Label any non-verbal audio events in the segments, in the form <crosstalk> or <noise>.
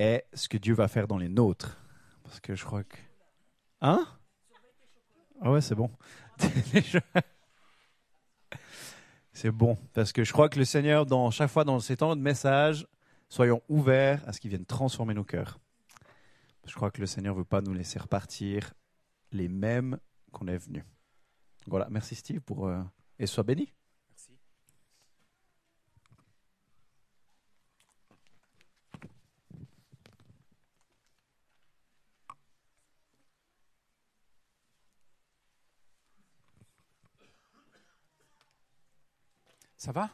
est ce que Dieu va faire dans les nôtres. Parce que je crois que... Hein? Ah ouais, c'est bon. <laughs> c'est bon. Parce que je crois que le Seigneur, dans chaque fois dans ces temps de message, soyons ouverts à ce qu'il vienne transformer nos cœurs. Je crois que le Seigneur ne veut pas nous laisser repartir les mêmes qu'on est venus. Voilà, merci Steve pour... euh, Et sois béni. Ça va?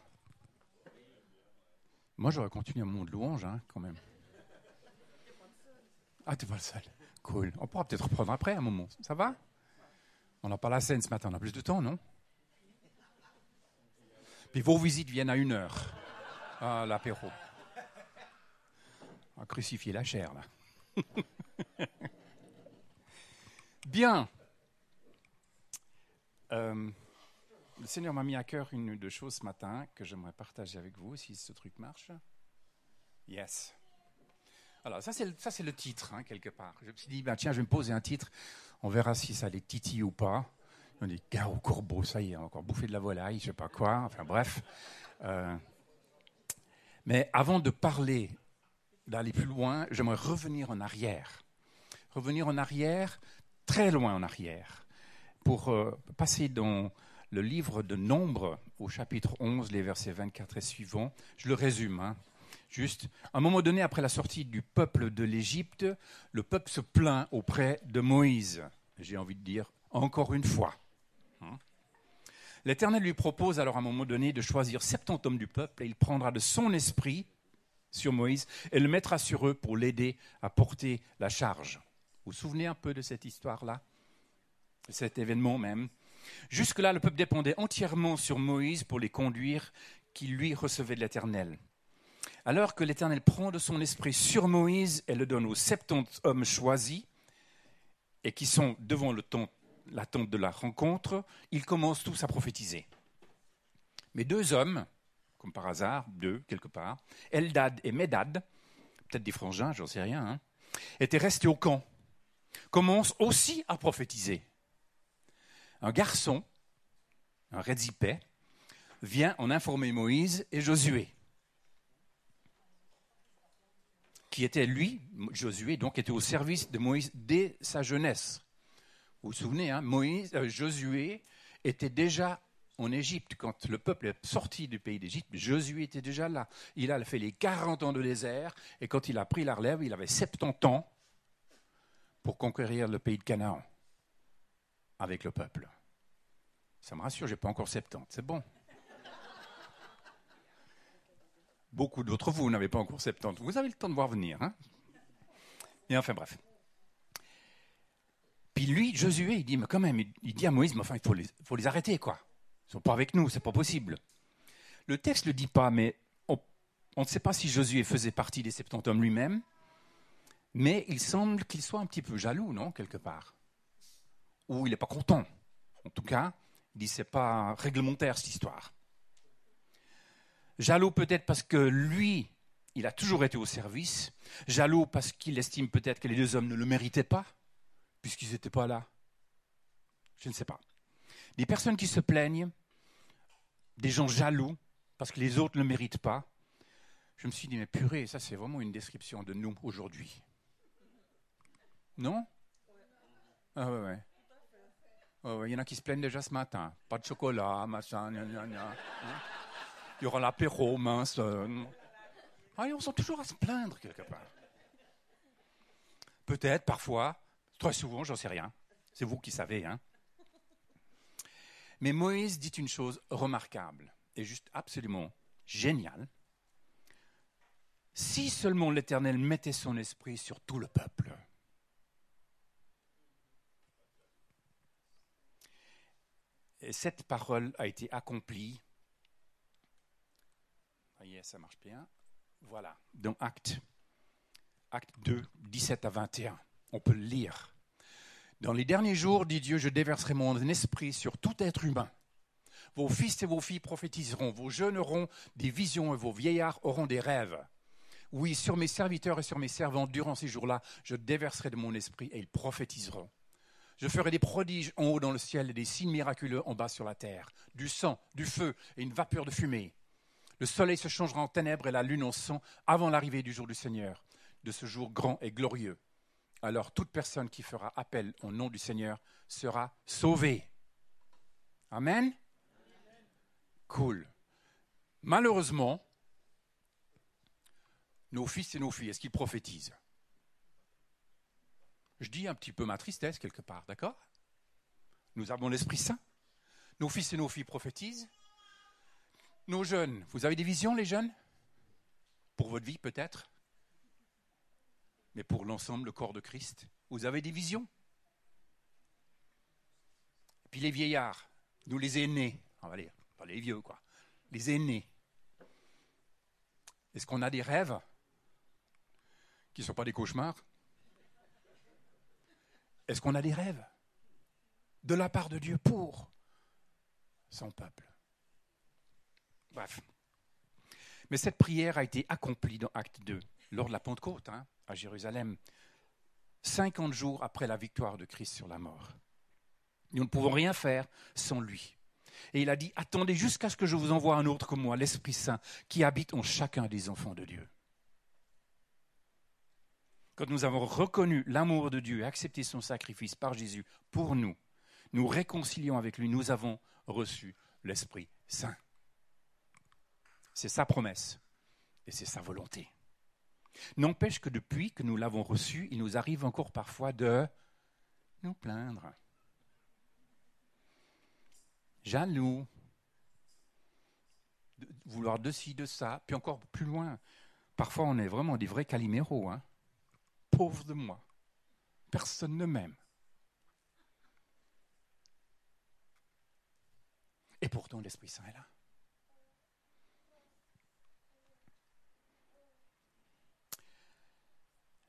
Moi, j'aurais continué mon de louange, hein, quand même. Ah, t'es pas le seul. Cool. On pourra peut-être reprendre après, un moment. Ça va? On n'a pas la scène ce matin, on a plus de temps, non? Puis vos visites viennent à une heure. Ah, l'apéro. On va crucifier la chair, là. <laughs> Bien. Euh, le Seigneur m'a mis à cœur une ou deux choses ce matin que j'aimerais partager avec vous, si ce truc marche. Yes. Alors, ça, c'est le, le titre, hein, quelque part. Je me suis dit, ben, tiens, je vais me poser un titre. On verra si ça les titille ou pas. On dit, gars au corbeau, ça y est, encore bouffé de la volaille, je sais pas quoi. Enfin, bref. Euh, mais avant de parler, d'aller plus loin, j'aimerais revenir en arrière. Revenir en arrière, très loin en arrière, pour euh, passer dans le livre de Nombre, au chapitre 11, les versets 24 et suivants. Je le résume. hein. Juste, à un moment donné, après la sortie du peuple de l'Égypte, le peuple se plaint auprès de Moïse. J'ai envie de dire, encore une fois. Hein. L'Éternel lui propose alors à un moment donné de choisir 70 hommes du peuple et il prendra de son esprit sur Moïse et le mettra sur eux pour l'aider à porter la charge. Vous vous souvenez un peu de cette histoire-là? Cet événement même? Jusque-là, le peuple dépendait entièrement sur Moïse pour les conduire, qui lui recevait de l'Éternel. Alors que l'Éternel prend de son esprit sur Moïse et le donne aux 70 hommes choisis, et qui sont devant la tente de la rencontre, ils commencent tous à prophétiser. Mais deux hommes, comme par hasard, deux quelque part, Eldad et Médad, peut-être des frangins, j'en sais rien, hein, étaient restés au camp, commencent aussi à prophétiser. Un garçon, un rédipet, vient en informer Moïse et Josué, qui était lui, Josué, donc était au service de Moïse dès sa jeunesse. Vous vous souvenez, hein, Moïse, euh, Josué était déjà en Égypte quand le peuple est sorti du pays d'Égypte. Josué était déjà là. Il a fait les 40 ans de désert et quand il a pris la relève, il avait 70 ans pour conquérir le pays de Canaan avec le peuple. Ça me rassure, j'ai pas encore 70, c'est bon. Beaucoup d'entre vous n'avez pas encore 70. Vous avez le temps de voir venir. Hein Et enfin, bref. Puis lui, Josué, il dit, mais quand même, il- dit à Moïse, mais enfin, il faut les, faut les arrêter, quoi. Ils sont pas avec nous, c'est pas possible. Le texte ne le dit pas, mais on, on ne sait pas si Josué faisait partie des 70 hommes lui-même, mais il semble qu'il soit un petit peu jaloux, non, quelque part. Ou il n'est pas content. En tout cas, il dit, c'est pas réglementaire, cette histoire. Jaloux peut-être parce que lui, il a toujours été au service. Jaloux parce qu'il estime peut-être que les deux hommes ne le méritaient pas, puisqu'ils n'étaient pas là. Je ne sais pas. Des personnes qui se plaignent, des gens jaloux parce que les autres ne le méritent pas. Je me suis dit, mais purée, ça c'est vraiment une description de nous aujourd'hui. Non? Ah ouais, ouais. Ah ouais, Il y en a qui se plaignent déjà ce matin. Pas de chocolat, machin, gna, gna, gna. Il y aura l'apéro, mince. euh. Ah, et on sent toujours à se plaindre quelque part. Peut-être, parfois, très souvent, j'en sais rien. C'est vous qui savez. Hein. Mais Moïse dit une chose remarquable et juste absolument géniale. Si seulement l'Éternel mettait son esprit sur tout le peuple. Cette parole a été accomplie ah, yes, ça marche bien. Voilà, dans Acte, Acte 2, 17 à 21. On peut le lire. Dans les derniers jours, dit Dieu, je déverserai mon esprit sur tout être humain. Vos fils et vos filles prophétiseront, vos jeunes auront des visions et vos vieillards auront des rêves. Oui, sur mes serviteurs et sur mes servantes, durant ces jours-là, je déverserai de mon esprit et ils prophétiseront. Je ferai des prodiges en haut dans le ciel et des signes miraculeux en bas sur la terre, du sang, du feu et une vapeur de fumée. Le soleil se changera en ténèbres et la lune en sang avant l'arrivée du jour du Seigneur, de ce jour grand et glorieux. Alors toute personne qui fera appel au nom du Seigneur sera sauvée. Amen. Cool. Malheureusement, nos fils et nos filles, est-ce qu'ils prophétisent? Je dis un petit peu ma tristesse quelque part, d'accord? Nous avons l'Esprit Saint. Nos fils et nos filles prophétisent. Nos jeunes, vous avez des visions, les jeunes? Pour votre vie, peut-être? Mais pour l'ensemble, le corps de Christ, vous avez des visions? Puis les vieillards, nous les aînés, on va dire, pas les vieux, quoi, les aînés. Est-ce qu'on a des rêves qui ne sont pas des cauchemars? Est-ce qu'on a des rêves de la part de Dieu pour son peuple? Bref. Mais cette prière a été accomplie dans Acte 2, lors de la Pentecôte, hein, à Jérusalem, 50 jours après la victoire de Christ sur la mort. Nous ne pouvons rien faire sans lui. Et il a dit, attendez jusqu'à ce que je vous envoie un autre comme moi, l'Esprit Saint, qui habite en chacun des enfants de Dieu quand nous avons reconnu l'amour de Dieu et accepté son sacrifice par Jésus pour nous, nous réconcilions avec lui, nous avons reçu l'Esprit Saint. C'est sa promesse et c'est sa volonté. N'empêche que depuis que nous l'avons reçu, il nous arrive encore parfois de nous plaindre. Jaloux, de vouloir de ci, de ça, puis encore plus loin. Parfois, on est vraiment des vrais caliméros. Hein pauvre de moi. Personne ne m'aime. Et pourtant, l'Esprit Saint est là.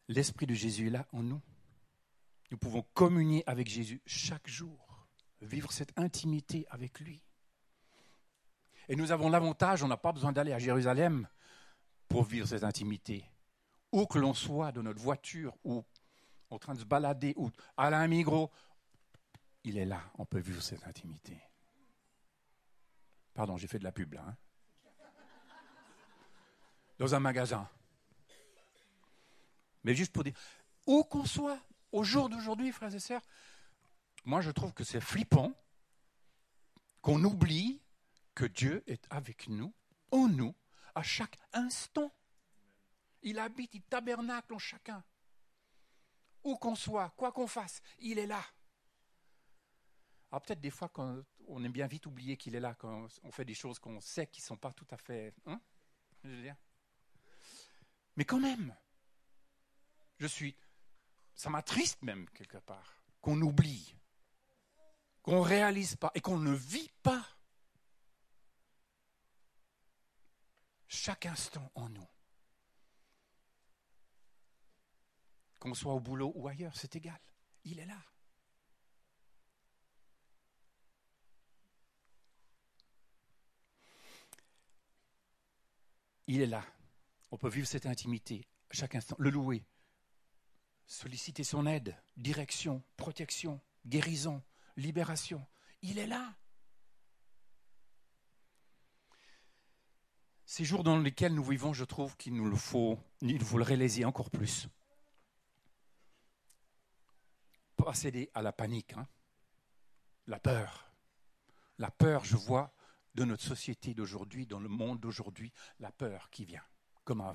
L'Esprit de Jésus est là en nous. Nous pouvons communier avec Jésus chaque jour, vivre cette intimité avec lui. Et nous avons l'avantage, on n'a pas besoin d'aller à Jérusalem pour vivre cette intimité où que l'on soit, dans notre voiture, ou en train de se balader, ou à la migros, il est là, on peut vivre cette intimité. Pardon, j'ai fait de la pub là. Hein. Dans un magasin. Mais juste pour dire, où qu'on soit, au jour d'aujourd'hui, frères et sœurs, moi je trouve que c'est flippant qu'on oublie que Dieu est avec nous, en nous, à chaque instant. Il habite, il tabernacle en chacun. Où qu'on soit, quoi qu'on fasse, il est là. Alors peut-être des fois quand on aime bien vite oublier qu'il est là quand on fait des choses qu'on sait qui ne sont pas tout à fait... Hein. Mais quand même, je suis... Ça m'attriste même quelque part qu'on oublie, qu'on ne réalise pas et qu'on ne vit pas chaque instant en nous. Qu'on soit au boulot ou ailleurs, c'est égal. Il est là. Il est là. On peut vivre cette intimité à chaque instant, le louer, solliciter son aide, direction, protection, guérison, libération. Il est là. Ces jours dans lesquels nous vivons, je trouve qu'il nous le faut, il faut le réaliser encore plus pas céder à la panique, hein. la peur. La peur, je vois, de notre société d'aujourd'hui, dans le monde d'aujourd'hui, la peur qui vient, comme un,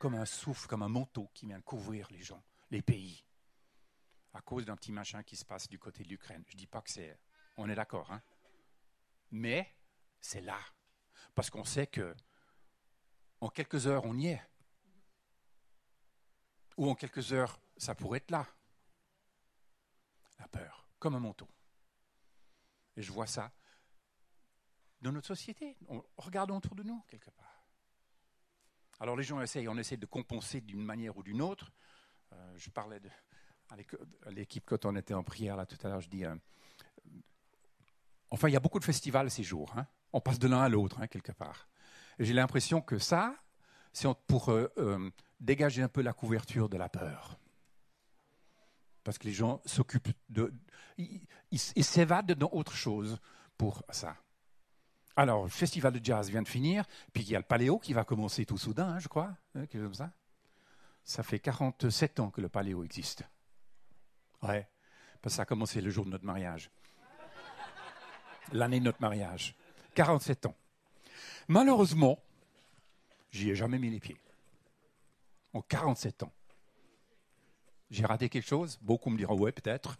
comme un souffle, comme un manteau qui vient couvrir les gens, les pays, à cause d'un petit machin qui se passe du côté de l'Ukraine. Je ne dis pas que c'est... On est d'accord, hein mais c'est là. Parce qu'on sait que en quelques heures, on y est. Ou en quelques heures, ça pourrait être là la peur, comme un manteau. Et je vois ça dans notre société. On, regardons autour de nous, quelque part. Alors les gens essayent, on essaie de compenser d'une manière ou d'une autre. Euh, je parlais de, l'équipe quand on était en prière là tout à l'heure, je dis, euh, enfin il y a beaucoup de festivals ces jours. Hein. On passe de l'un à l'autre, hein, quelque part. J'ai l'impression que ça, c'est pour euh, dégager un peu la couverture de la peur. Parce que les gens s'occupent de. Ils s'évadent dans autre chose pour ça. Alors, le festival de jazz vient de finir, puis il y a le paléo qui va commencer tout soudain, hein, je crois, hein, quelque chose comme ça. Ça fait 47 ans que le paléo existe. Ouais, parce que ça a commencé le jour de notre mariage. L'année de notre mariage. 47 ans. Malheureusement, j'y ai jamais mis les pieds. En 47 ans. J'ai raté quelque chose Beaucoup me diront, ouais, peut-être.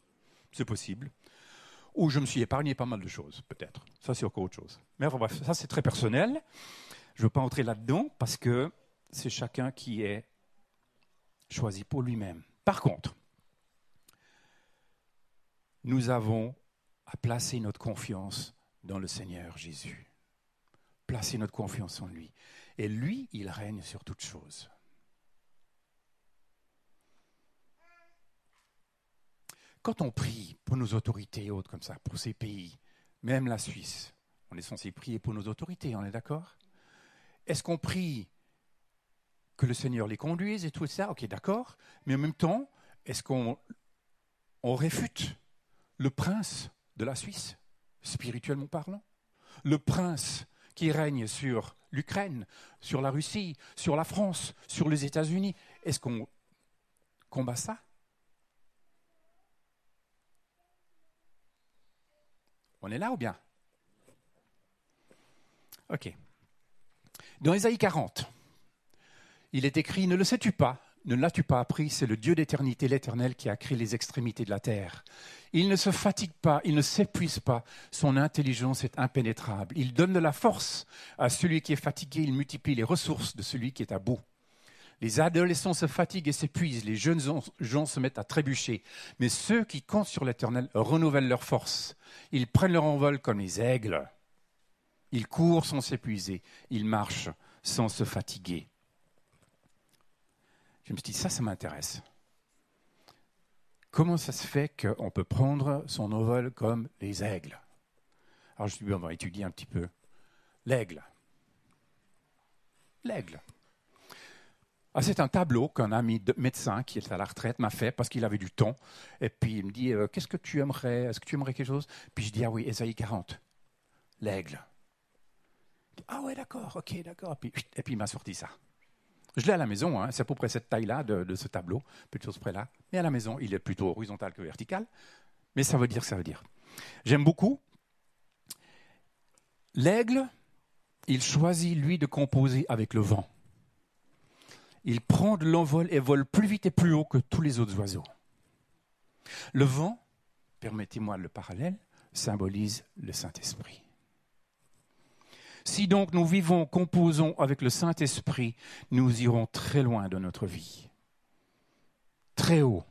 C'est possible où je me suis épargné pas mal de choses, peut-être. Ça, c'est encore autre chose. Mais enfin, bref, ça, c'est très personnel. Je ne veux pas entrer là-dedans parce que c'est chacun qui est choisi pour lui-même. Par contre, nous avons à placer notre confiance dans le Seigneur Jésus. Placer notre confiance en lui. Et lui, il règne sur toutes choses. Quand on prie pour nos autorités et autres comme ça, pour ces pays, même la Suisse, on est censé prier pour nos autorités, on est d'accord? Est-ce qu'on prie que le Seigneur les conduise et tout ça? Ok, d'accord. Mais en même temps, est-ce qu'on on réfute le prince de la Suisse, spirituellement parlant? Le prince qui règne sur l'Ukraine, sur la Russie, sur la France, sur les États-Unis. Est-ce qu'on combat ça? On est là ou bien? Ok. Dans Ésaïe 40, il est écrit Ne le sais-tu pas Ne l'as-tu pas appris C'est le Dieu d'éternité, l'Éternel, qui a créé les extrémités de la terre. Il ne se fatigue pas, il ne s'épuise pas. Son intelligence est impénétrable. Il donne de la force à celui qui est fatigué. Il multiplie les ressources de celui qui est à bout. Les adolescents se fatiguent et s'épuisent, les jeunes gens se mettent à trébucher. Mais ceux qui comptent sur l'Éternel renouvellent leur force. Ils prennent leur envol comme les aigles. Ils courent sans s'épuiser. Ils marchent sans se fatiguer. Je me suis dit, ça, ça m'intéresse. Comment ça se fait qu'on peut prendre son envol comme les aigles? Alors je me suis dit, on va étudier un petit peu. L'aigle. L'aigle. Ah, c'est un tableau qu'un ami de médecin qui est à la retraite m'a fait parce qu'il avait du temps. Et puis il me dit euh, Qu'est-ce que tu aimerais? Est-ce que tu aimerais quelque chose? Puis je dis Ah oui, Esaïe 40, l'aigle. Ah ouais, d'accord, ok, d'accord. Et puis il m'a sorti ça. Je l'ai à la maison, hein, c'est à peu près cette taille-là de, ce tableau, plutôt ce près-là. Mais à la maison, il est plutôt horizontal que vertical. Mais ça veut dire, ça veut dire. J'aime beaucoup. L'aigle, il choisit, lui, de composer avec le vent il prend de l'envol et vole plus vite et plus haut que tous les autres oiseaux. Le vent, permettez-moi le parallèle, symbolise le Saint-Esprit. Si donc nous vivons, composons avec le Saint-Esprit, nous irons très loin de notre vie, très haut,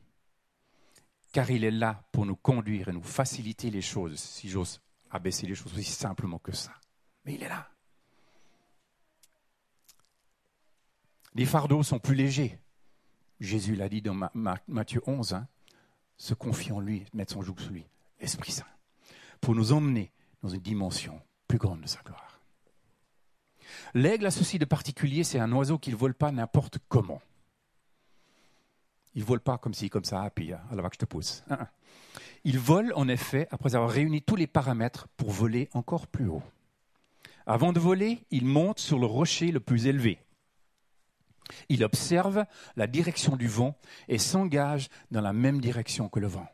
car il est là pour nous conduire et nous faciliter les choses, si j'ose abaisser les choses aussi simplement que ça. Mais il est là. Les fardeaux sont plus légers. Jésus l'a dit dans Matthieu 11, hein, se confier en lui, mettre son joug sur lui, Esprit Saint, pour nous emmener dans une dimension plus grande de sa gloire. L'aigle a ceci de particulier, c'est un oiseau qui ne vole pas n'importe comment. Il ne vole pas comme ci, comme ça, puis alors que je te pousse. Hein, hein. Il vole en effet après avoir réuni tous les paramètres pour voler encore plus haut. Avant de voler, il monte sur le rocher le plus élevé. Il observe la direction du vent et s'engage dans la même direction que le vent.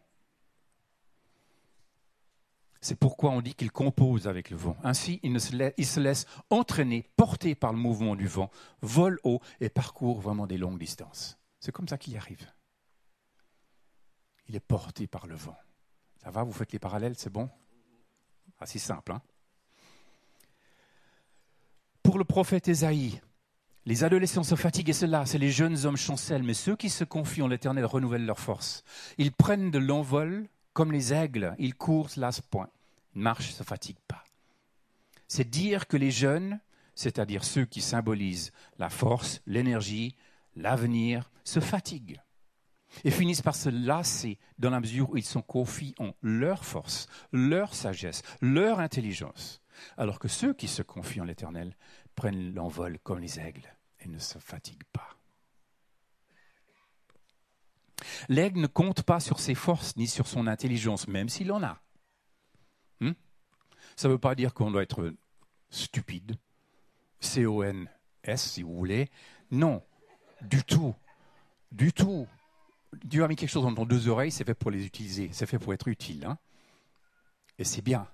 C'est pourquoi on dit qu'il compose avec le vent. Ainsi, il, se laisse, entraîner, porter par le mouvement du vent, vole haut et parcourt vraiment des longues distances. C'est comme ça qu'il y arrive. Il est porté par le vent. Ça va, vous faites les parallèles, c'est bon? Assez simple. Hein Pour le prophète Ésaïe, les adolescents se fatiguent et cela, c'est les jeunes hommes chancellent, mais ceux qui se confient en l'Éternel renouvellent leur force. Ils prennent de l'envol comme les aigles, ils courent, ce point. Ils marchent, ne se fatiguent pas. C'est dire que les jeunes, c'est-à-dire ceux qui symbolisent la force, l'énergie, l'avenir, se fatiguent et finissent par se lasser dans la mesure où ils sont confiés en leur force, leur sagesse, leur intelligence, alors que ceux qui se confient en l'Éternel prennent l'envol comme les aigles ne se fatigue pas. L'aigle ne compte pas sur ses forces ni sur son intelligence, même s'il en a. Hmm? Ça ne veut pas dire qu'on doit être stupide, C-O-N-S si vous voulez. Non, du tout, du tout. Dieu a mis quelque chose dans deux oreilles, c'est fait pour les utiliser, c'est fait pour être utile. Hein. Et c'est bien,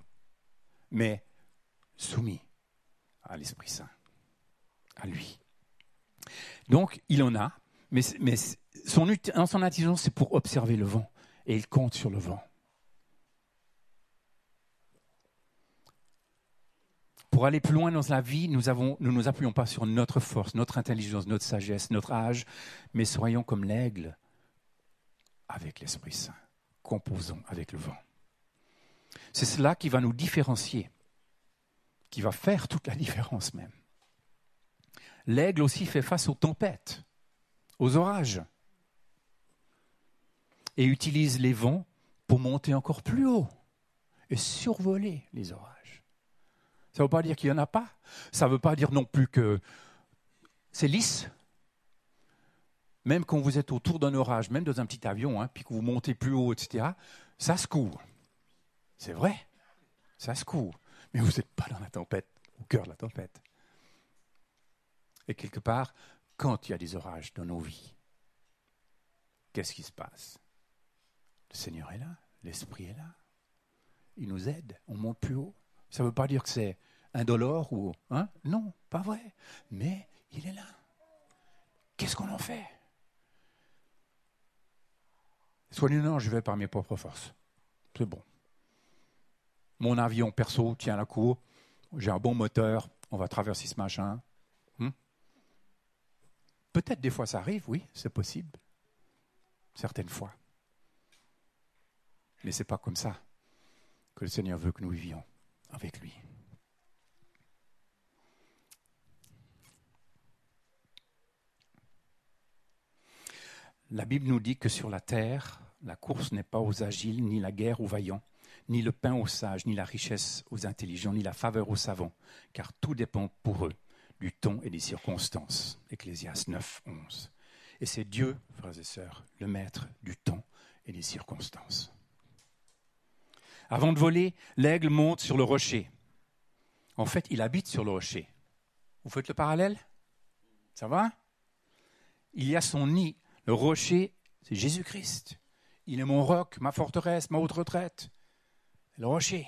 mais soumis à l'Esprit Saint, à lui. Donc, il en a, mais, son, intelligence, c'est pour observer le vent, et il compte sur le vent. Pour aller plus loin dans la vie, nous ne nous appuyons pas sur notre force, notre intelligence, notre sagesse, notre âge, mais soyons comme l'aigle avec l'Esprit Saint. Composons avec le vent. C'est cela qui va nous différencier, qui va faire toute la différence même. L'aigle aussi fait face aux tempêtes, aux orages, et utilise les vents pour monter encore plus haut et survoler les orages. Ça ne veut pas dire qu'il n'y en a pas. Ça ne veut pas dire non plus que c'est lisse. Même quand vous êtes autour d'un orage, même dans un petit avion, hein, puis que vous montez plus haut, etc., ça se court. C'est vrai, ça se court. Mais vous n'êtes pas dans la tempête, au cœur de la tempête. Et quelque part, quand il y a des orages dans nos vies, qu'est-ce qui se passe? Le Seigneur est là, l'Esprit est là. Il nous aide, on monte plus haut. Ça ne veut pas dire que c'est indolore ou. Hein? Non, pas vrai. Mais il est là. Qu'est-ce qu'on en fait? Soit non, je vais par mes propres forces. C'est bon. Mon avion perso tient la cour. J'ai un bon moteur. On va traverser ce machin. Peut-être des fois ça arrive, oui, c'est possible. Certaines fois. Mais ce n'est pas comme ça que le Seigneur veut que nous vivions avec lui. La Bible nous dit que sur la terre, la course n'est pas aux agiles, ni la guerre aux vaillants, ni le pain aux sages, ni la richesse aux intelligents, ni la faveur aux savants, car tout dépend pour eux du temps et des circonstances. Ecclésias 9, 11. Et c'est Dieu, frères et sœurs, le maître du temps et des circonstances. Avant de voler, l'aigle monte sur le rocher. En fait, il habite sur le rocher. Vous faites le parallèle? Ça va? Il y a son nid. Le rocher, c'est Jésus-Christ. Il est mon roc, ma forteresse, ma haute retraite. Le rocher.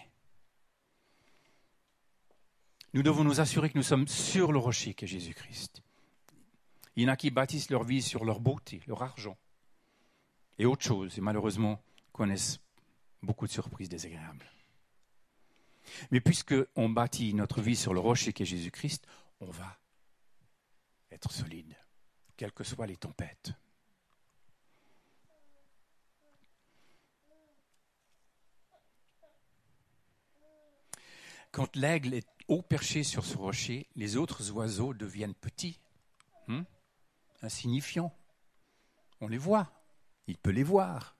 Nous devons nous assurer que nous sommes sur le rocher qu'est Jésus-Christ. Il y en a qui bâtissent leur vie sur leur beauté, leur argent et autre chose, et malheureusement connaissent beaucoup de surprises désagréables. Mais puisque on bâtit notre vie sur le rocher qui est Jésus-Christ, on va être solide, quelles que soient les tempêtes. Quand l'aigle est haut perché sur ce rocher, les autres oiseaux deviennent petits, hmm, insignifiants. On les voit, il peut les voir.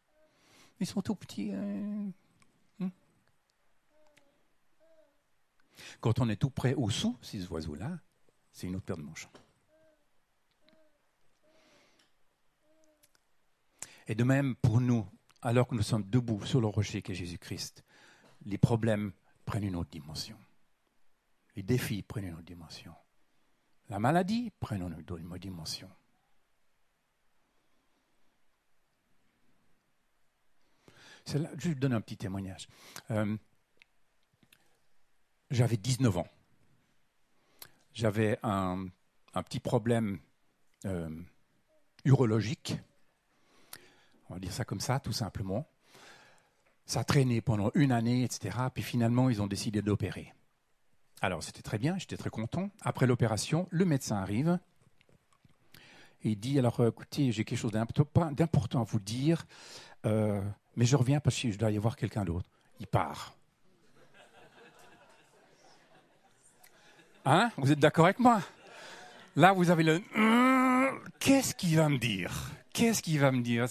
Ils sont tout petits. Hein. Hmm? Quand on est tout près au-dessous, ces oiseaux-là, c'est une autre de manches. Et de même pour nous, alors que nous sommes debout sur le rocher qu'est Jésus-Christ, les problèmes prennent une autre dimension. Les défis prennent une autre dimension. La maladie prend une autre dimension. Je vais vous donner un petit témoignage. Euh, j'avais 19 ans. J'avais un, petit problème euh, urologique. On va dire ça comme ça, tout simplement. Ça traînait pendant une année, etc. Puis finalement, ils ont décidé d'opérer. Alors, c'était très bien, j'étais très content. Après l'opération, le médecin arrive et il dit Alors, écoutez, j'ai quelque chose d'important à vous dire. Euh, mais je reviens parce que je dois y avoir quelqu'un d'autre. Il part. Hein? Vous êtes d'accord avec moi? Là, vous avez le hum, qu'est-ce qu'il va me dire? Qu'est-ce qu'il va me dire?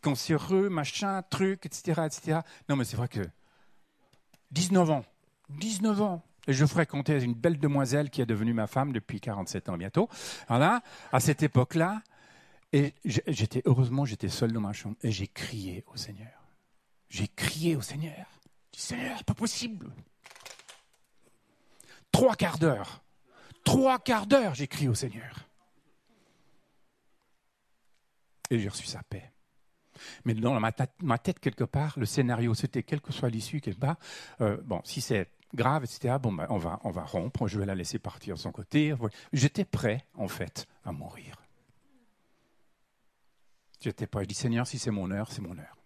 Que c'est cancéreux, machin, truc, etc., etc. Non, mais c'est vrai que 19 ans, 19 ans. Et je fréquentais une belle demoiselle qui est devenue ma femme depuis 47 ans bientôt. Voilà, à cette époque-là. Et j'étais, heureusement, j'étais seul dans ma chambre et j'ai crié au Seigneur. J'ai crié au Seigneur. Dit, Seigneur, pas possible. Trois quarts d'heure. Trois quarts d'heure, j'ai crié au Seigneur. Et j'ai reçu sa paix. Mais dans ma tête, quelque part, le scénario, c'était quelle que soit l'issue, quelque part, euh, bon, si c'est grave, etc., bon, ben, on, va, rompre, je vais la laisser partir de son côté. J'étais prêt, en fait, à mourir. J'étais pas. Je dis Seigneur, si c'est mon heure, c'est mon heure.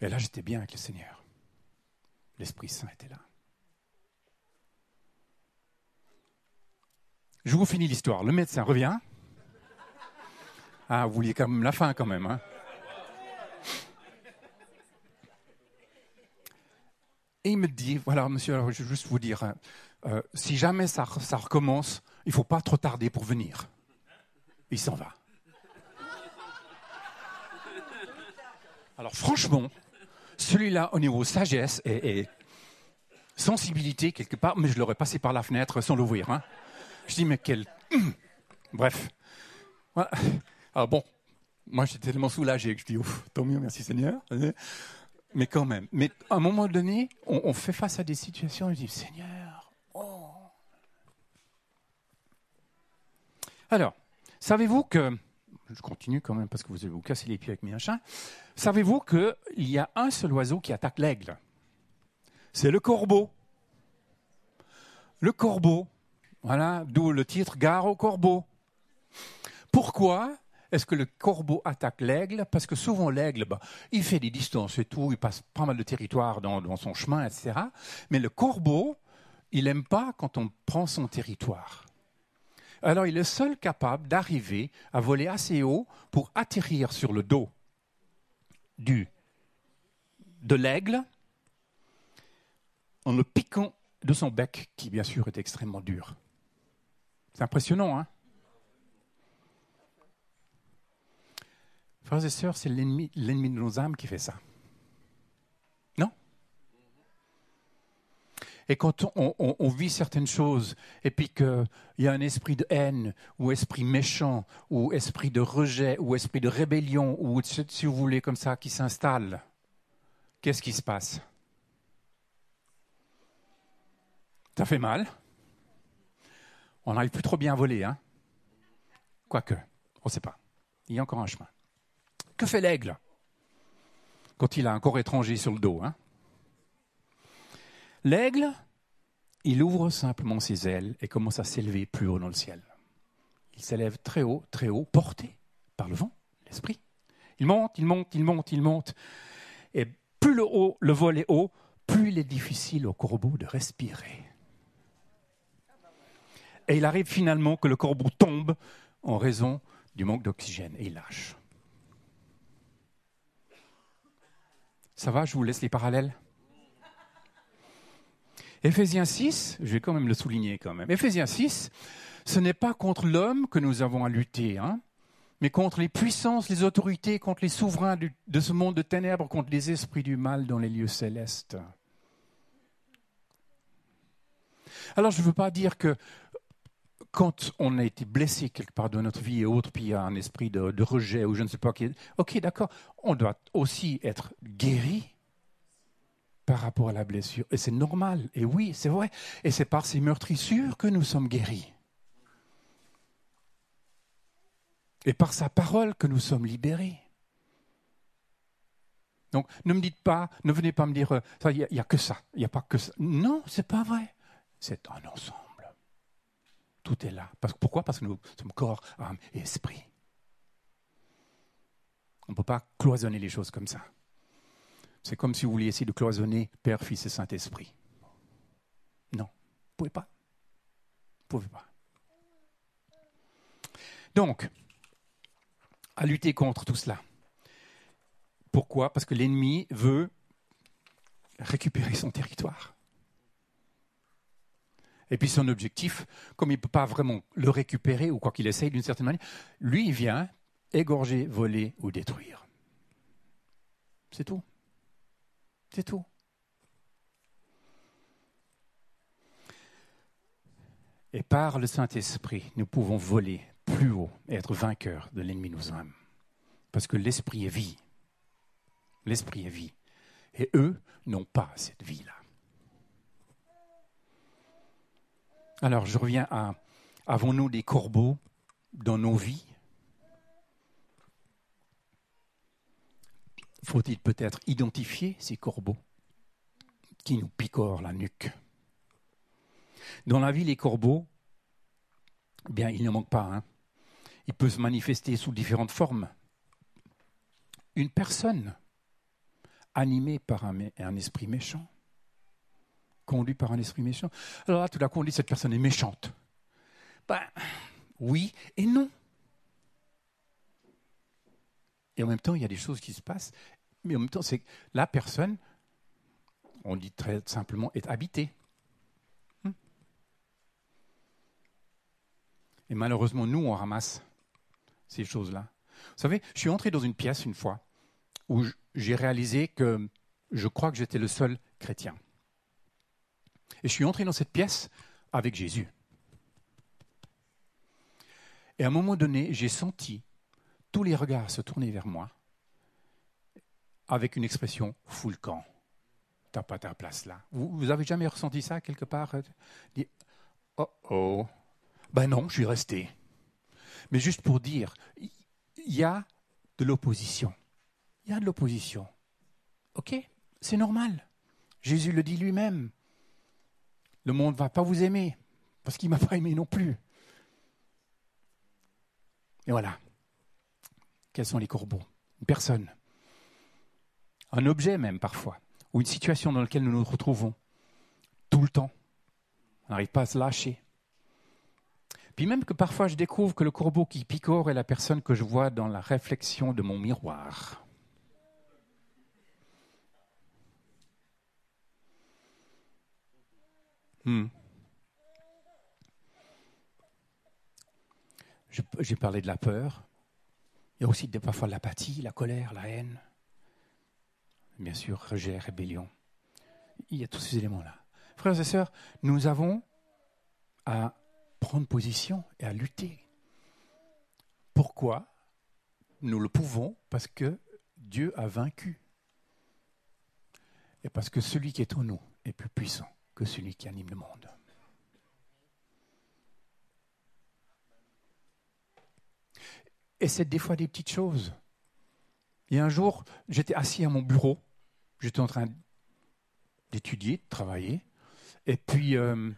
Et là, j'étais bien avec le Seigneur. L'Esprit Saint était là. Je vous finis l'histoire. Le médecin revient. Ah, vous vouliez quand même la fin quand même. Hein Et il me dit, voilà, monsieur, je vais juste vous dire, hein, euh, si jamais ça, ça recommence, il ne faut pas trop tarder pour venir. Il s'en va. Alors franchement, celui-là, au niveau sagesse et, sensibilité, quelque part, mais je l'aurais passé par la fenêtre sans l'ouvrir. Hein. Je dis, mais quel... Bref. Alors bon, moi j'étais tellement soulagé que je dis, ouf, tant mieux, merci Seigneur. Mais quand même. Mais à un moment donné, on, fait face à des situations et je dis, Seigneur, oh. Alors, savez-vous que, je continue quand même parce que vous allez vous casser les pieds avec mes machins, savez-vous qu'il y a un seul oiseau qui attaque l'aigle? C'est le corbeau. Le corbeau. Voilà, d'où le titre Gare au corbeau. Pourquoi est-ce que le corbeau attaque l'aigle? Parce que souvent l'aigle, bah, il fait des distances et tout, il passe pas mal de territoire dans, son chemin, etc. Mais le corbeau, il n'aime pas quand on prend son territoire. Alors il est seul capable d'arriver à voler assez haut pour atterrir sur le dos de l'aigle en le piquant de son bec, qui bien sûr est extrêmement dur. C'est impressionnant, hein Frères et sœurs, c'est l'ennemi, l'ennemi de nos âmes qui fait ça. Non? Et quand on, vit certaines choses, et puis qu'il y a un esprit de haine, ou esprit méchant, ou esprit de rejet, ou esprit de rébellion, ou si vous voulez comme ça, qui s'installe, qu'est-ce qui se passe? Ça fait mal. On n'arrive plus trop bien à voler, hein Quoique, on ne sait pas. Il y a encore un chemin. Que fait l'aigle? Quand il a un corps étranger sur le dos hein L'aigle, il ouvre simplement ses ailes et commence à s'élever plus haut dans le ciel. Il s'élève très haut, très haut, porté par le vent, l'esprit. Il monte, il monte, il monte, il monte. Et plus le, haut, le vol est haut, plus il est difficile au corbeau de respirer. Et il arrive finalement que le corbeau tombe en raison du manque d'oxygène et il lâche. Ça va, je vous laisse les parallèles? Éphésiens 6, je vais quand même le souligner quand même. Éphésiens 6, ce n'est pas contre l'homme que nous avons à lutter, hein, mais contre les puissances, les autorités, contre les souverains de ce monde de ténèbres, contre les esprits du mal dans les lieux célestes. Alors je ne veux pas dire que quand on a été blessé quelque part dans notre vie et autre, puis il y a un esprit de, rejet ou je ne sais pas qui. Ok, d'accord, on doit aussi être guéri par rapport à la blessure. Et c'est normal. Et oui, c'est vrai. Et c'est par ces meurtrissures que nous sommes guéris. Et par sa parole que nous sommes libérés. Donc, ne me dites pas, ne venez pas me dire, euh, il n'y a, a, que ça, il n'y a pas que ça. Non, c'est pas vrai. C'est un ensemble. Tout est là. Parce, pourquoi? Parce que nous sommes corps, âme et esprit. On ne peut pas cloisonner les choses comme ça. C'est comme si vous vouliez essayer de cloisonner Père, Fils et Saint-Esprit. Non, vous ne pouvez pas. Vous pouvez pas. Donc, à lutter contre tout cela. Pourquoi? Parce que l'ennemi veut récupérer son territoire. Et puis son objectif, comme il ne peut pas vraiment le récupérer, ou quoi qu'il essaye d'une certaine manière, lui, il vient égorger, voler ou détruire. C'est tout. C'est tout. Et par le Saint-Esprit, nous pouvons voler plus haut et être vainqueurs de l'ennemi nous aime. Parce que l'Esprit est vie. L'Esprit est vie. Et eux n'ont pas cette vie-là. Alors, je reviens à avons-nous des corbeaux dans nos vies? Faut-il peut-être identifier ces corbeaux qui nous picorent la nuque? Dans la vie, les corbeaux, eh bien, il ne manque pas. Hein. Il peut se manifester sous différentes formes. Une personne animée par un esprit méchant, conduit par un esprit méchant. Alors là, tout d'un coup, on dit cette personne est méchante. Ben, oui et non. Et en même temps, il y a des choses qui se passent. Mais en même temps, c'est que la personne, on dit très simplement, est habitée. Hmm. Et malheureusement, nous, on ramasse ces choses-là. Vous savez, je suis entré dans une pièce une fois où j'ai réalisé que je crois que j'étais le seul chrétien. Et je suis entré dans cette pièce avec Jésus. Et à un moment donné, j'ai senti tous les regards se tourner vers moi avec une expression full camp. T'as pas ta place là. Vous, vous avez jamais ressenti ça quelque part Oh oh. Ben non, je suis resté. Mais juste pour dire, il y a de l'opposition. Il y a de l'opposition. Ok, c'est normal. Jésus le dit lui-même. Le monde ne va pas vous aimer, parce qu'il ne m'a pas aimé non plus. Et voilà. Quels sont les corbeaux? Une personne. Un objet même parfois. Ou une situation dans laquelle nous nous retrouvons. Tout le temps. On n'arrive pas à se lâcher. Puis même que parfois je découvre que le corbeau qui picore est la personne que je vois dans la réflexion de mon miroir. Hmm. J'ai parlé de la peur. Il y a aussi parfois l'apathie, la colère, la haine. Bien sûr, rejet, rébellion. Il y a tous ces éléments-là. Frères et sœurs, nous avons à prendre position et à lutter. Pourquoi Nous le pouvons? Parce que Dieu a vaincu. Et parce que celui qui est en nous est plus puissant que celui qui anime le monde. Et c'est des fois des petites choses. Il y a un jour, j'étais assis à mon bureau, j'étais en train d'étudier, de travailler, et puis euh,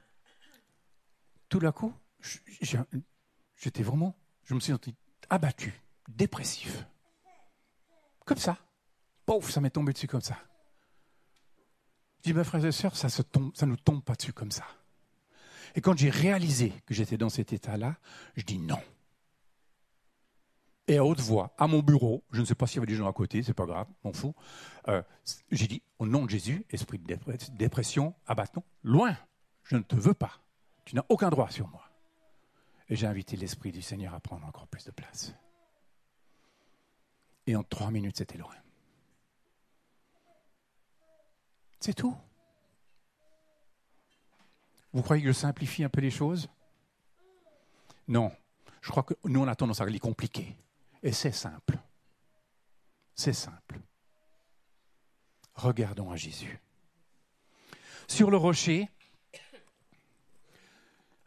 tout d'un coup, j'étais vraiment, je me suis senti abattu, dépressif. Comme ça. Pouf, ça m'est tombé dessus comme ça. Je dis, mes frères et sœurs, ça ne nous tombe pas dessus comme ça. Et quand j'ai réalisé que j'étais dans cet état-là, je dis non et à haute voix, à mon bureau, je ne sais pas s'il y avait des gens à côté, c'est pas grave, m'en fous. Euh, j'ai dit, au nom de Jésus, esprit de dépression, abattement, loin, je ne te veux pas. Tu n'as aucun droit sur moi. Et j'ai invité l'Esprit du Seigneur à prendre encore plus de place. Et en trois minutes, c'était loin. C'est tout. Vous croyez que je simplifie un peu les choses? Non. Je crois que nous, on a tendance à les compliquer. Et c'est simple. C'est simple. Regardons à Jésus. Sur le rocher,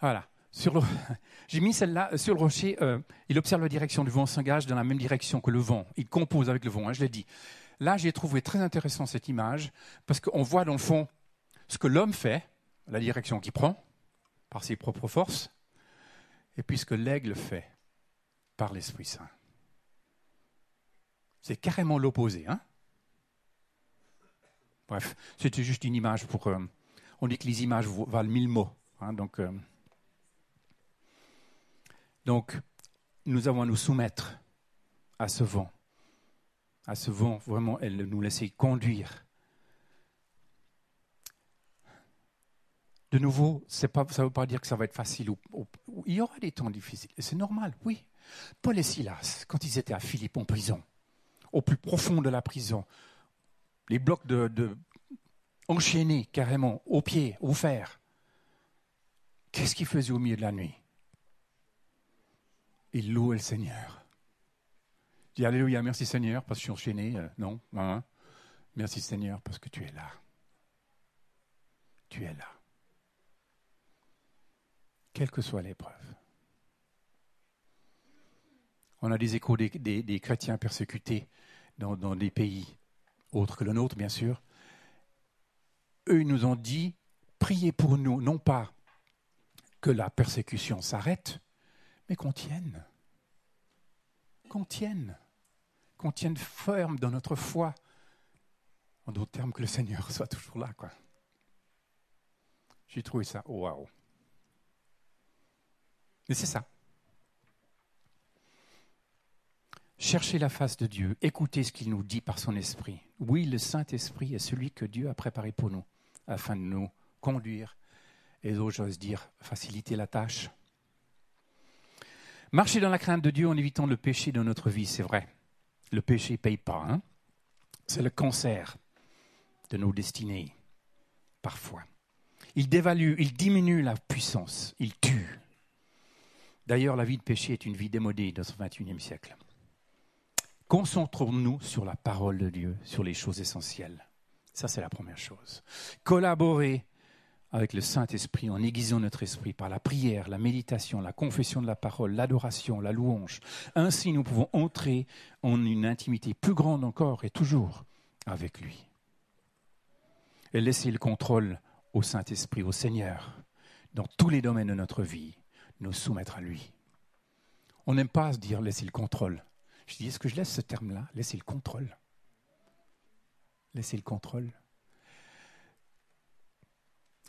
voilà, <laughs> j'ai mis celle-là, sur le rocher, euh, il observe la direction du vent, s'engage dans la même direction que le vent. Il compose avec le vent, hein, je l'ai dit. Là, j'ai trouvé très intéressant cette image, parce qu'on voit dans le fond ce que l'homme fait, la direction qu'il prend, par ses propres forces, et puis ce que l'aigle fait, par l'Esprit Saint. C'est carrément l'opposé. Hein Bref, c'était juste une image pour. Euh, on dit que les images valent mille mots. Hein, donc, euh, donc, nous avons à nous soumettre à ce vent. À ce vent, vraiment, elle nous laisser conduire. De nouveau, ça ne veut pas dire que ça va être facile. il y aura des temps difficiles. C'est normal, oui. Paul et Silas, quand ils étaient à Philippe en prison, au plus profond de la prison. Les blocs de, enchaînés carrément, aux pieds, au fer. Qu'est-ce qu'il faisait au milieu de la nuit? Il louait le Seigneur. Alléluia, merci Seigneur, parce que je suis enchaîné. Euh, non, hein? merci Seigneur, parce que tu es là. Tu es là. Quelle que soit l'épreuve. On a des échos des, chrétiens persécutés dans, dans, des pays autres que le nôtre, bien sûr. Eux, ils nous ont dit, priez pour nous, non pas que la persécution s'arrête, mais qu'on tienne. Qu'on tienne. Qu'on tienne ferme dans notre foi. En d'autres termes, que le Seigneur <laughs> soit toujours là. Quoi. J'ai trouvé ça, waouh. Mais c'est ça. Cherchez la face de Dieu, écoutez ce qu'il nous dit par son esprit. Oui, le Saint-Esprit est celui que Dieu a préparé pour nous, afin de nous conduire et j'ose dire faciliter la tâche. Marcher dans la crainte de Dieu en évitant le péché dans notre vie, c'est vrai. Le péché ne paye pas. Hein c'est le cancer de nos destinées, parfois. Il dévalue, il diminue la puissance, il tue. D'ailleurs, la vie de péché est une vie démodée dans ce 21e siècle. Concentrons-nous sur la parole de Dieu, sur les choses essentielles. Ça, c'est la première chose. Collaborer avec le Saint-Esprit en aiguisant notre esprit par la prière, la méditation, la confession de la parole, l'adoration, la louange. Ainsi, nous pouvons entrer en une intimité plus grande encore et toujours avec lui. Et laisser le contrôle au Saint-Esprit, au Seigneur, dans tous les domaines de notre vie, nous soumettre à lui. On n'aime pas se dire laisser le contrôle. Je dis, est-ce que je laisse ce terme-là? Laisser le contrôle. Laisser le contrôle.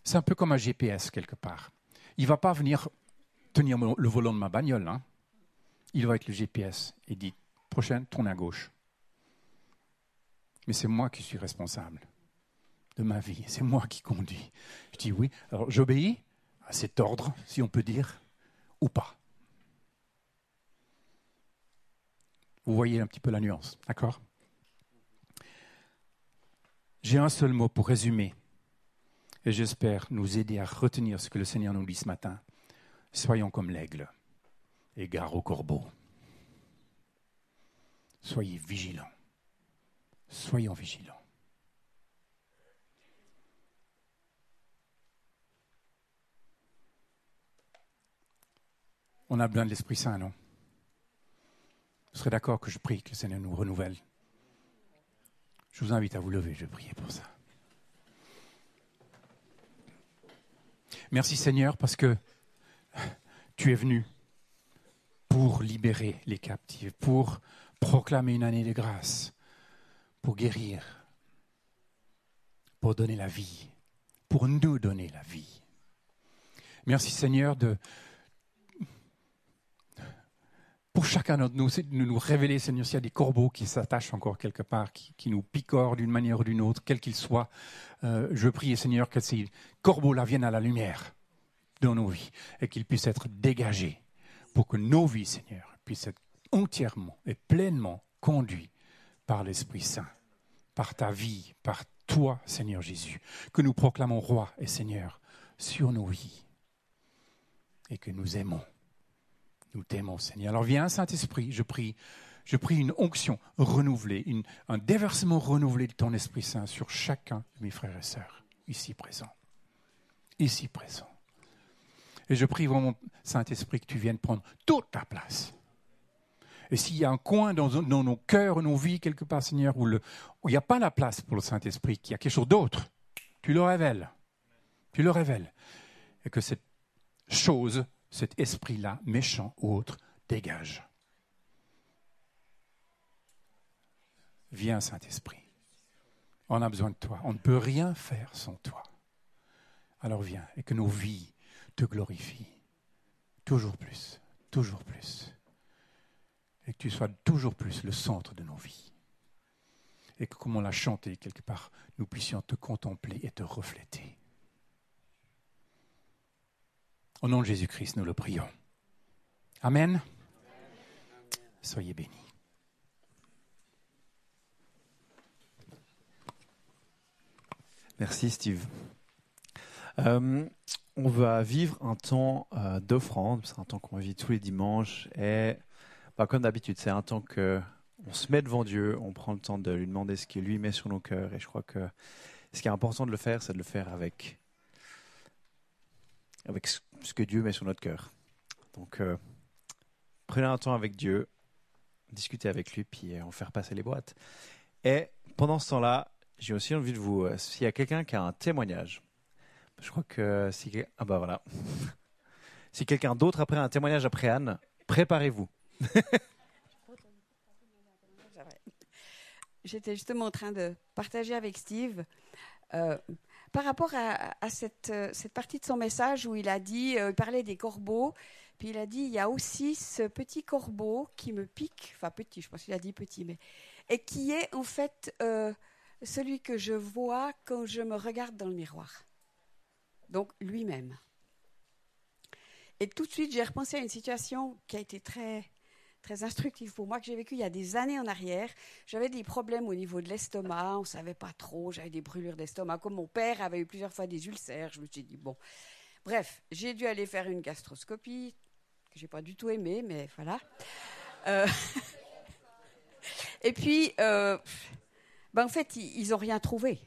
C'est un peu comme un GPS quelque part. Il ne va pas venir tenir le volant de ma bagnole. Hein. Il va avec le GPS et dit prochaine, tourne à gauche. Mais c'est moi qui suis responsable de ma vie. C'est moi qui conduis. Je dis oui. Alors j'obéis à cet ordre, si on peut dire, ou pas. Vous voyez un petit peu la nuance, d'accord? J'ai un seul mot pour résumer et j'espère nous aider à retenir ce que le Seigneur nous dit ce matin. Soyons comme l'aigle, égard au corbeau. Soyez vigilants. Soyons vigilants. On a besoin de l'Esprit Saint, non? Vous serez d'accord que je prie que le Seigneur nous renouvelle? Je vous invite à vous lever, je vais pour ça. Merci Seigneur parce que tu es venu pour libérer les captifs, pour proclamer une année de grâce, pour guérir, pour donner la vie, pour nous donner la vie. Merci Seigneur de, pour chacun d'entre nous, de nous révéler, Seigneur, s'il y a des corbeaux qui s'attachent encore quelque part, qui, nous picorent d'une manière ou d'une autre, quel qu'ils soient. Euh, je prie, Seigneur, que ces corbeaux-là viennent à la lumière dans nos vies et qu'ils puissent être dégagés pour que nos vies, Seigneur, puissent être entièrement et pleinement conduits par l'Esprit Saint, par ta vie, par toi, Seigneur Jésus, que nous proclamons roi et Seigneur sur nos vies et que nous aimons. Nous t'aimons, Seigneur. Alors viens, Saint-Esprit, je prie, je prie une onction renouvelée, un déversement renouvelé de ton Esprit Saint sur chacun de mes frères et sœurs, ici présents. Ici présents. Et je prie vraiment, Saint-Esprit, que tu viennes prendre toute ta place. Et s'il y a un coin dans, nos cœurs, nos vies, quelque part, Seigneur, où, il n'y a pas la place pour le Saint-Esprit, qu'il y a quelque chose d'autre, tu le révèles. Tu le révèles. Et que cette chose cet esprit-là, méchant ou autre, dégage. Viens, Saint-Esprit. On a besoin de toi. On ne peut rien faire sans toi. Alors viens et que nos vies te glorifient. Toujours plus, toujours plus. Et que tu sois toujours plus le centre de nos vies. Et que, comme on l'a chanté quelque part, nous puissions te contempler et te refléter. Au nom de Jésus-Christ, nous le prions. Amen. Soyez bénis. Merci Steve. Euh, on va vivre un temps euh, d'offrande. C'est un temps qu'on vit tous les dimanches. Et bah, comme d'habitude, c'est un temps que on se met devant Dieu, on prend le temps de lui demander ce qu'il lui met sur nos cœurs. Et je crois que ce qui est important de le faire, c'est de le faire avec, avec ce que Dieu met sur notre cœur. Donc, euh, prenez un temps avec Dieu, discutez avec lui, puis on faire passer les boîtes. Et pendant ce temps-là, j'ai aussi envie de vous, euh, s'il y a quelqu'un qui a un témoignage, je crois que si ah bah voilà, <laughs> si quelqu'un d'autre après un témoignage après Anne, préparez-vous. <laughs> J'étais justement en train de partager avec Steve euh, par rapport à, cette, euh, cette, partie de son message où il a dit, il parlait des corbeaux, puis il a dit, il y a aussi ce petit corbeau qui me pique, enfin petit, je pense qu'il a dit petit, mais et qui est en fait celui que je vois quand je me regarde dans le miroir. Donc lui-même. Et tout de suite, j'ai repensé à une situation qui a été très, très instructive pour moi, que j'ai vécue il y a des années en arrière. J'avais des problèmes au niveau de l'estomac, on ne savait pas trop, j'avais des brûlures d'estomac. Comme mon père avait eu plusieurs fois des ulcères, je me suis dit, bon. Bref, j'ai dû aller faire une gastroscopie, que j'ai pas du tout aimée, mais voilà. Euh, <laughs> et puis, euh, ben, en fait, ils n'ont rien trouvé.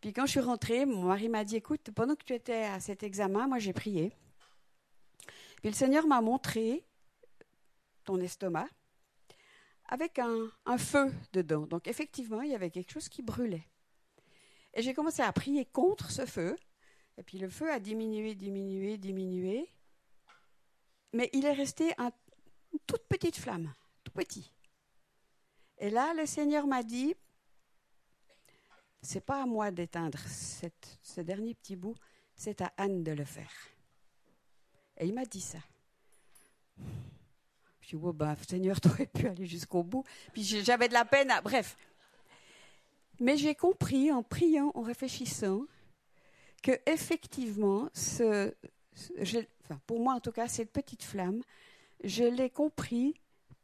Puis quand je suis rentrée, mon mari m'a dit, écoute, pendant que tu étais à cet examen, moi j'ai prié. Puis le Seigneur m'a montré estomac avec un, feu dedans. Donc effectivement, il y avait quelque chose qui brûlait. Et j'ai commencé à prier contre ce feu. Et puis le feu a diminué, diminué, diminué. Mais il est resté un, une toute petite flamme, tout petit. Et là, le Seigneur m'a dit, c'est pas à moi d'éteindre ce dernier petit bout, c'est à Anne de le faire. Et il m'a dit ça. Dis, oh ben, Seigneur, <laughs> tu aurais pu aller jusqu'au bout. Puis j'avais de la peine à... Bref. Mais j'ai compris en priant, en réfléchissant, que effectivement, pour moi en tout cas, cette petite flamme, je l'ai compris,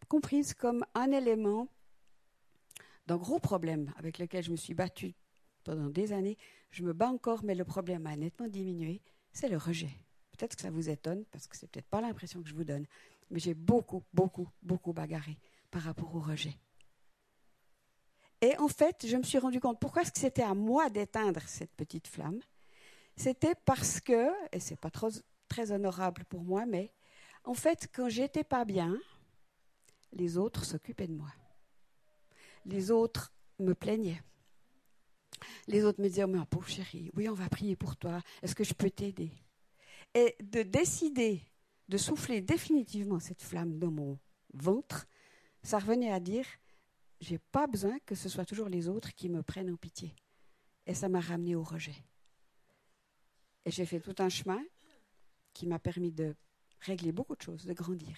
comprise comme un élément d'un gros problème avec lequel je me suis battue pendant des années. Je me bats encore, mais le problème a nettement diminué. C'est le rejet. Peut-être que ça vous étonne, parce que c'est peut-être pas l'impression que je vous donne, mais j'ai beaucoup, beaucoup, beaucoup bagarré par rapport au rejet. Et en fait, je me suis rendu compte pourquoi c'était à moi d'éteindre cette petite flamme? C'était parce que, et c'est pas trop, très honorable pour moi, mais en fait, quand j'étais pas bien, les autres s'occupaient de moi les autres me plaignaient. Les autres me disaient, mais pauvre chérie, oui, on va prier pour toi. Est-ce que je peux t'aider Et de décider de souffler définitivement cette flamme dans mon ventre, ça revenait à dire, j'ai pas besoin que ce soit toujours les autres qui me prennent en pitié. Et ça m'a ramené au rejet. Et j'ai fait tout un chemin qui m'a permis de régler beaucoup de choses, de grandir.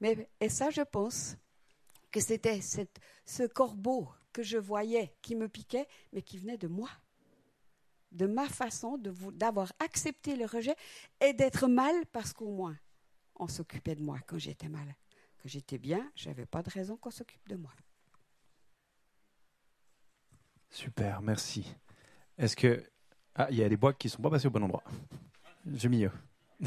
Mais, et ça, je pense, que c'était ce corbeau que je voyais qui me piquait, mais qui venait de moi, de ma façon d'avoir accepté le rejet et d'être mal parce qu'au moins on s'occupait de moi quand j'étais mal. Quand j'étais bien, je n'avais pas de raison qu'on s'occupe de moi. Super, merci. Est-ce que. Ah, il y a des bois qui ne sont pas passés au bon endroit? J'ai mis. <laughs>